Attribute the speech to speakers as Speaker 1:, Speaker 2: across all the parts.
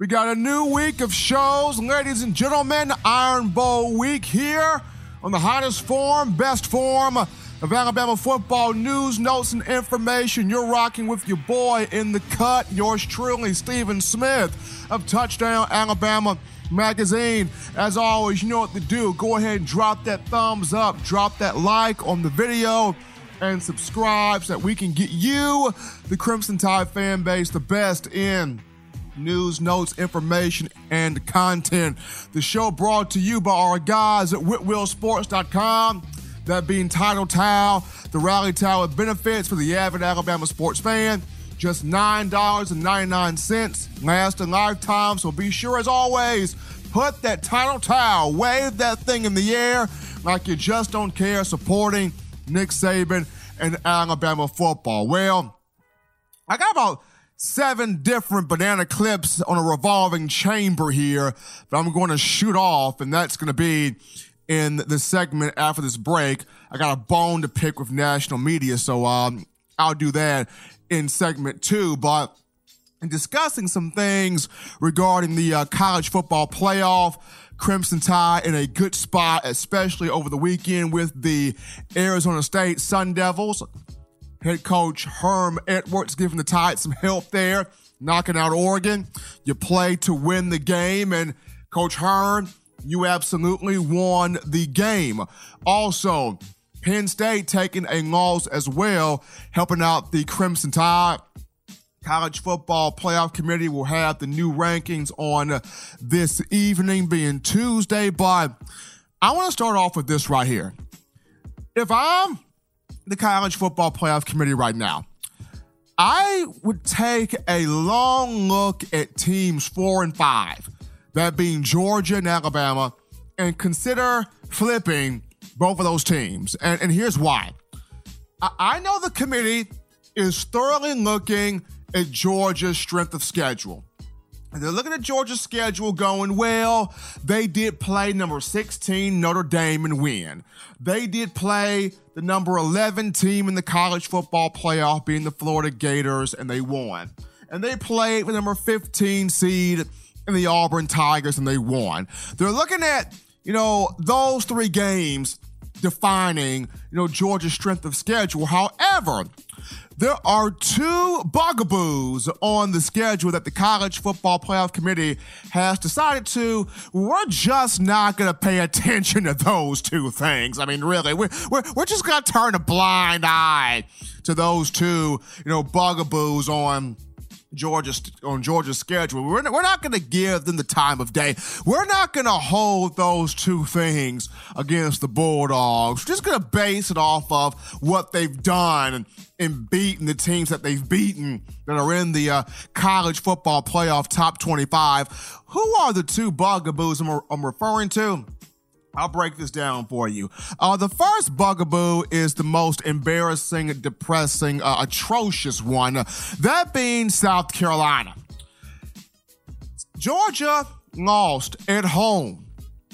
Speaker 1: We got a new week of shows, ladies and gentlemen. Iron Bowl week here on the hottest form, best form of Alabama football news, notes, and information. You're rocking with your boy in the cut, yours truly, Stephen Smith of Touchdown Alabama Magazine. As always, you know what to do. Go ahead and drop that thumbs up, drop that like on the video, and subscribe so that we can get you, the Crimson Tide fan base, the best in news, notes, information, and content. The show brought to you by our guys at WhitwillSports.com. That being Title Towel, the Rally Towel benefits for the avid Alabama sports fan. Just $9.99. Last a lifetime, so be sure as always, put that title towel, wave that thing in the air like you just don't care, supporting Nick Saban and Alabama football. Well, I got about seven different banana clips on a revolving chamber here that I'm going to shoot off, and that's going to be in the segment after this break. I got a bone to pick with national media, so um, I'll do that in segment two. But in discussing some things regarding the uh, college football playoff, Crimson Tide in a good spot, especially over the weekend with the Arizona State Sun Devils head coach Herm Edwards giving the Tide some help there, knocking out Oregon. You play to win the game, and Coach Herm, you absolutely won the game. Also, Penn State taking a loss as well, helping out the Crimson Tide. College Football Playoff Committee will have the new rankings on this evening, being Tuesday. But I want to start off with this right here. If I'm the College Football Playoff Committee right now, I would take a long look at teams four and five, that being Georgia and Alabama, and consider flipping both of those teams. And, and here's why. I, I know the committee is thoroughly looking at Georgia's strength of schedule. They're looking at Georgia's schedule going, well, they did play number 16 Notre Dame and win. They did play the number 11 team in the college football playoff, being the Florida Gators, and they won. And they played the number 15 seed in the Auburn Tigers, and they won. They're looking at, you know, those three games defining, you know, Georgia's strength of schedule. However, there are two bugaboos on the schedule that the College Football Playoff Committee has decided to. We're just not going to pay attention to those two things. I mean, really, we're, we're, we're just going to turn a blind eye to those two, you know, bugaboos on Georgia on Georgia's schedule. We're not, we're not going to give them the time of day. We're not going to hold those two things against the Bulldogs. We're just going to base it off of what they've done and, beaten the teams that they've beaten that are in the uh, college football playoff top 25. Who are the two bugaboos I'm, I'm referring to? I'll break this down for you. Uh, the first bugaboo is the most embarrassing, depressing, uh, atrocious one. That being South Carolina. Georgia lost at home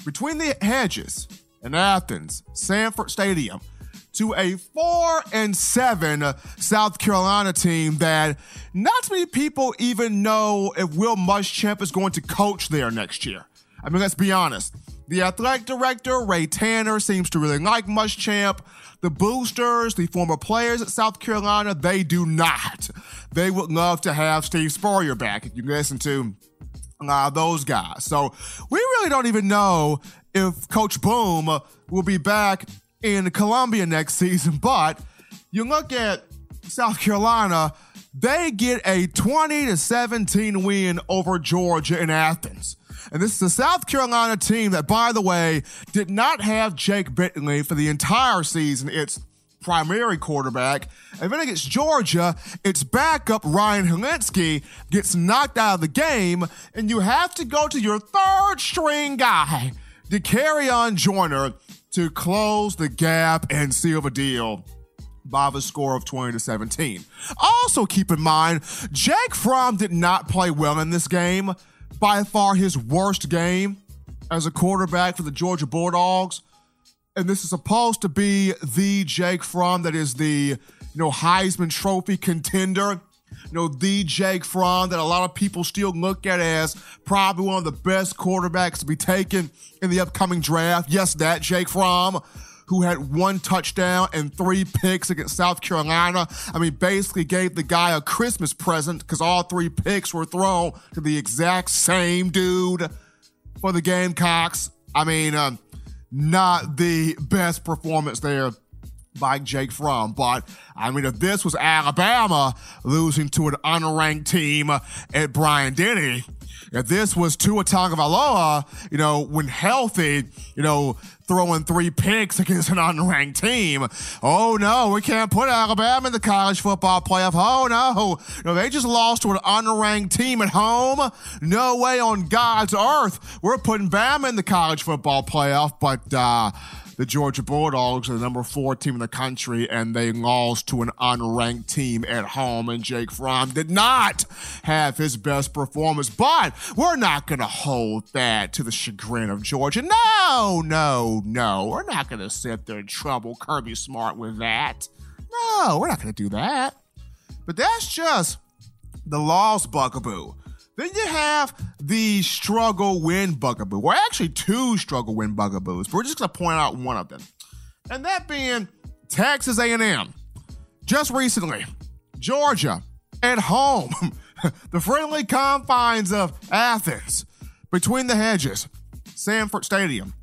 Speaker 1: between the hedges in Athens, Sanford Stadium, to a four and seven South Carolina team that not many people even know if Will Muschamp is going to coach there next year. I mean, let's be honest. The athletic director, Ray Tanner, seems to really like Muschamp. The boosters, the former players at South Carolina, they do not. They would love to have Steve Spurrier back. If you listen to uh, those guys. So we really don't even know if Coach Boom will be back in Columbia next season. But you look at South Carolina, they get a 20 to 17 win over Georgia in Athens. And this is a South Carolina team that, by the way, did not have Jake Bentley for the entire season. It's primary quarterback. And then against Georgia, its backup Ryan Hilinski gets knocked out of the game, and you have to go to your third string guy, Dakereon Joyner, to close the gap and seal the deal by the score of 20 to 17. Also keep in mind, Jake Fromm did not play well in this game by far his worst game as a quarterback for the Georgia Bulldogs. And this is supposed to be the Jake Fromm that is the you know Heisman Trophy contender. you know, the Jake Fromm that a lot of people still look at as probably one of the best quarterbacks to be taken in the upcoming draft. Yes, that Jake Fromm who had one touchdown and three picks against South Carolina. I mean, basically gave the guy a Christmas present because all three picks were thrown to the exact same dude for the Gamecocks. I mean, uh, not the best performance there by Jake Fromm. But I mean, if this was Alabama losing to an unranked team at Bryant Denny, if this was Tua Tagovailoa, you know, when healthy, you know, throwing three picks against an unranked team. Oh no, we can't put Alabama in the college football playoff. Oh no, no, they just lost to an unranked team at home. No way on God's earth we're putting Bama in the college football playoff. But uh, the Georgia Bulldogs are the number four team in the country, and they lost to an unranked team at home. And Jake Fromm did not have his best performance, but we're not going to hold that to the chagrin of Georgia. No, no, no. We're not going to sit there and trouble Kirby Smart with that. No, we're not going to do that. But that's just the lost bugaboo. Then you have the struggle win bugaboo. Well, actually, two struggle win bugaboos. But we're just to point out one of them, and that being Texas A&M. Just recently, Georgia at home, the friendly confines of Athens, between the hedges, Sanford Stadium.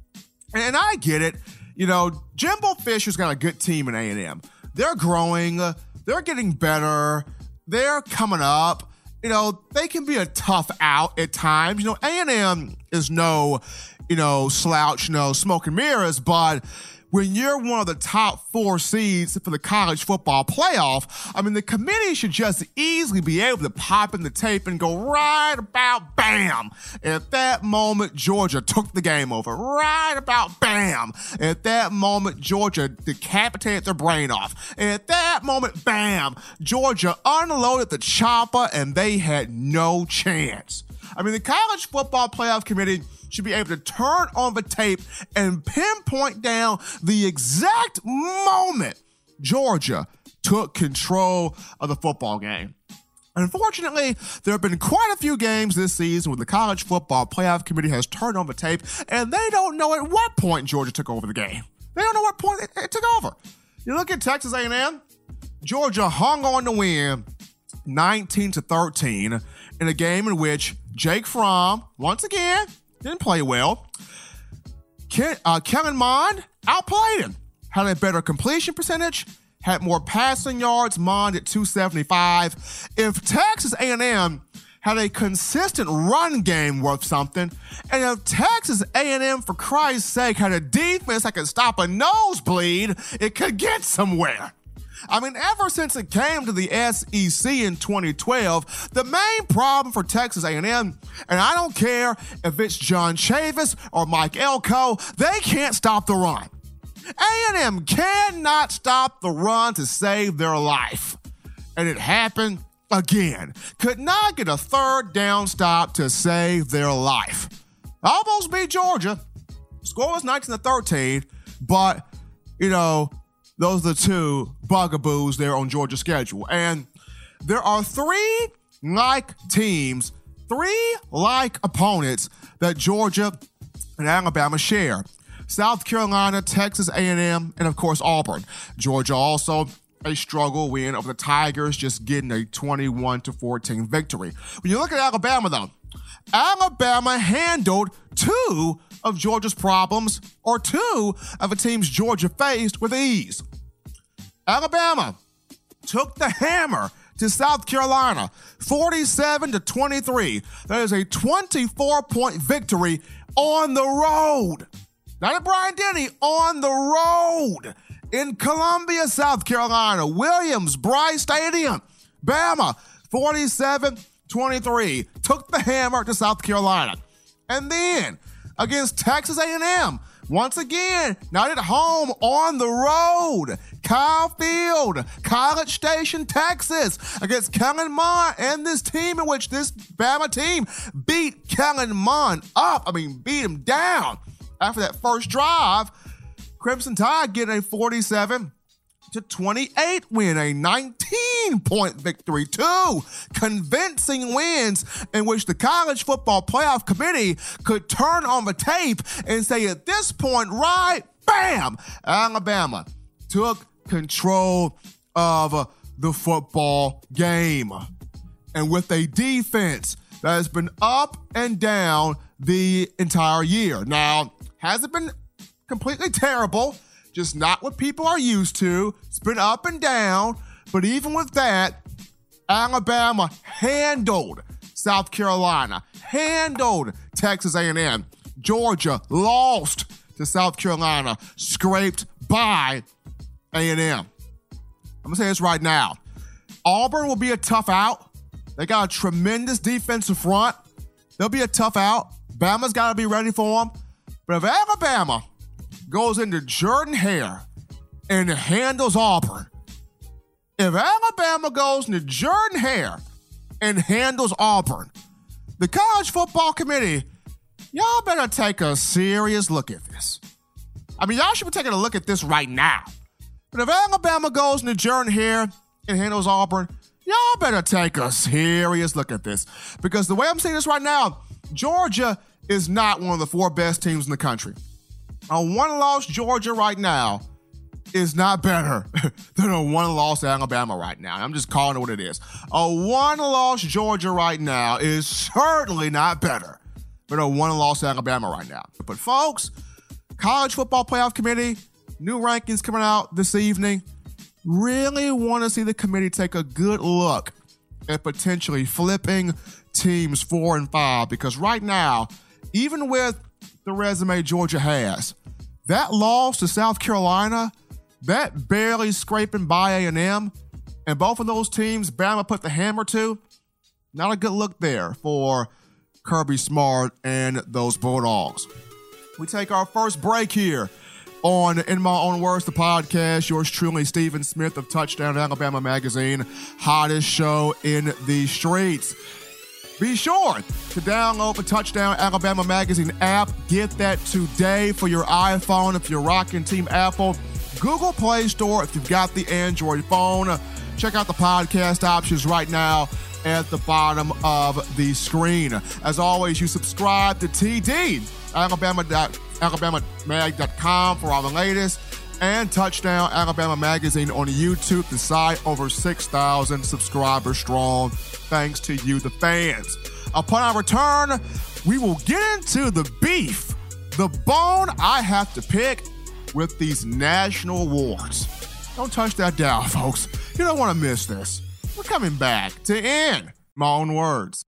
Speaker 1: And I get it. You know, Jimbo Fisher's got a good team in A&M. They're growing. Uh, they're getting better. They're coming up you know, they can be a tough out at times. You know, A&M is no, you know, slouch, no smoke and mirrors, but when you're one of the top four seeds for the college football playoff, I mean, the committee should just easily be able to pop in the tape and go right about bam. At that moment, Georgia took the game over. Right about bam. At that moment, Georgia decapitated their brain off. At that moment, bam, Georgia unloaded the chopper and they had no chance. I mean, the college football playoff committee should be able to turn on the tape and pinpoint down the exact moment Georgia took control of the football game. Unfortunately, there have been quite a few games this season where the college football playoff committee has turned on the tape and they don't know at what point Georgia took over the game. They don't know what point it, it took over. You look at Texas A&M, Georgia hung on to win 19 to 13 in a game in which Jake Fromm, once again, didn't play well. Ken, uh, Kellen Mond outplayed him. Had a better completion percentage, had more passing yards, Mond at 275. If Texas A&M had a consistent run game worth something, and if Texas A&M, for Christ's sake, had a defense that could stop a nosebleed, it could get somewhere. I mean, ever since it came to the SEC in 2012, the main problem for Texas A&M, and I don't care if it's John Chavis or Mike Elko, they can't stop the run. A&M cannot stop the run to save their life. And it happened again. Could not get a third down stop to save their life. Almost beat Georgia. Score was 19 to 13, but you know, those are the two bugaboos there on Georgia's schedule. And there are three like teams, three like opponents that Georgia and Alabama share. South Carolina, Texas A&M, and of course Auburn. Georgia also a struggle win over the Tigers, just getting a 21 to 14 victory. When you look at Alabama, though, Alabama handled two of Georgia's problems, or two of the teams Georgia faced with ease. Alabama took the hammer to South Carolina, 47 to 23. That is a 24 point victory on the road. Not at Bryant Denny, on the road in Columbia, South Carolina, Williams-Brice Stadium. Bama, 47 23, took the hammer to South Carolina. And then against Texas A&M, once again, not at home, on the road. Kyle Field, College Station, Texas, against Kellen Mond and this team in which this Bama team beat Kellen Mond up. I mean, beat him down after that first drive. Crimson Tide getting a 47 to 28 win, a 19 point victory, two convincing wins in which the college football playoff committee could turn on the tape and say at this point, right, bam, Alabama took control of the football game. And with a defense that has been up and down the entire year. Now, has it been completely terrible? Just not what people are used to. It's been up and down, but even with that, Alabama handled South Carolina, handled Texas A&M. Georgia lost to South Carolina, scraped by A&M. I'm gonna say this right now. Auburn will be a tough out. They got a tremendous defensive front. They'll be a tough out. Bama's got to be ready for them. But if Alabama goes into Jordan Hare and handles Auburn, if Alabama goes into Jordan Hare and handles Auburn, the college football committee, y'all better take a serious look at this. I mean, y'all should be taking a look at this right now. But if Alabama goes into Jordan Hare and handles Auburn, y'all better take a serious look at this. Because the way I'm saying this right now, Georgia is not one of the four best teams in the country. A one loss Georgia right now is not better than a one loss Alabama right now. I'm just calling it what it is. A one loss Georgia right now is certainly not better than a one loss Alabama right now. But folks, college football playoff committee, new rankings coming out this evening. Really want to see the committee take a good look at potentially flipping teams four and five because right now, even with the resume Georgia has, that loss to South Carolina, that barely scraping by A&M, and both of those teams Bama put the hammer to, not a good look there for Kirby Smart and those Bulldogs. We take our first break here on In My Own Words, the podcast. Yours truly, Stephen Smith of Touchdown Alabama Magazine, hottest show in the streets. Be sure to download the Touchdown Alabama Magazine app. Get that today for your iPhone if you're rocking Team Apple. Google Play Store if you've got the Android phone. Check out the podcast options right now at the bottom of the screen. As always, you subscribe to TD, Alabama, alabamamag.com for all the latest, and Touchdown Alabama Magazine on YouTube, the site over 6,000 subscribers strong thanks to you, the fans. Upon our return, we will get into the beef, the bone I have to pick with these national awards. Don't touch that dial, folks. You don't want to miss this. We're coming back to In My Own Words.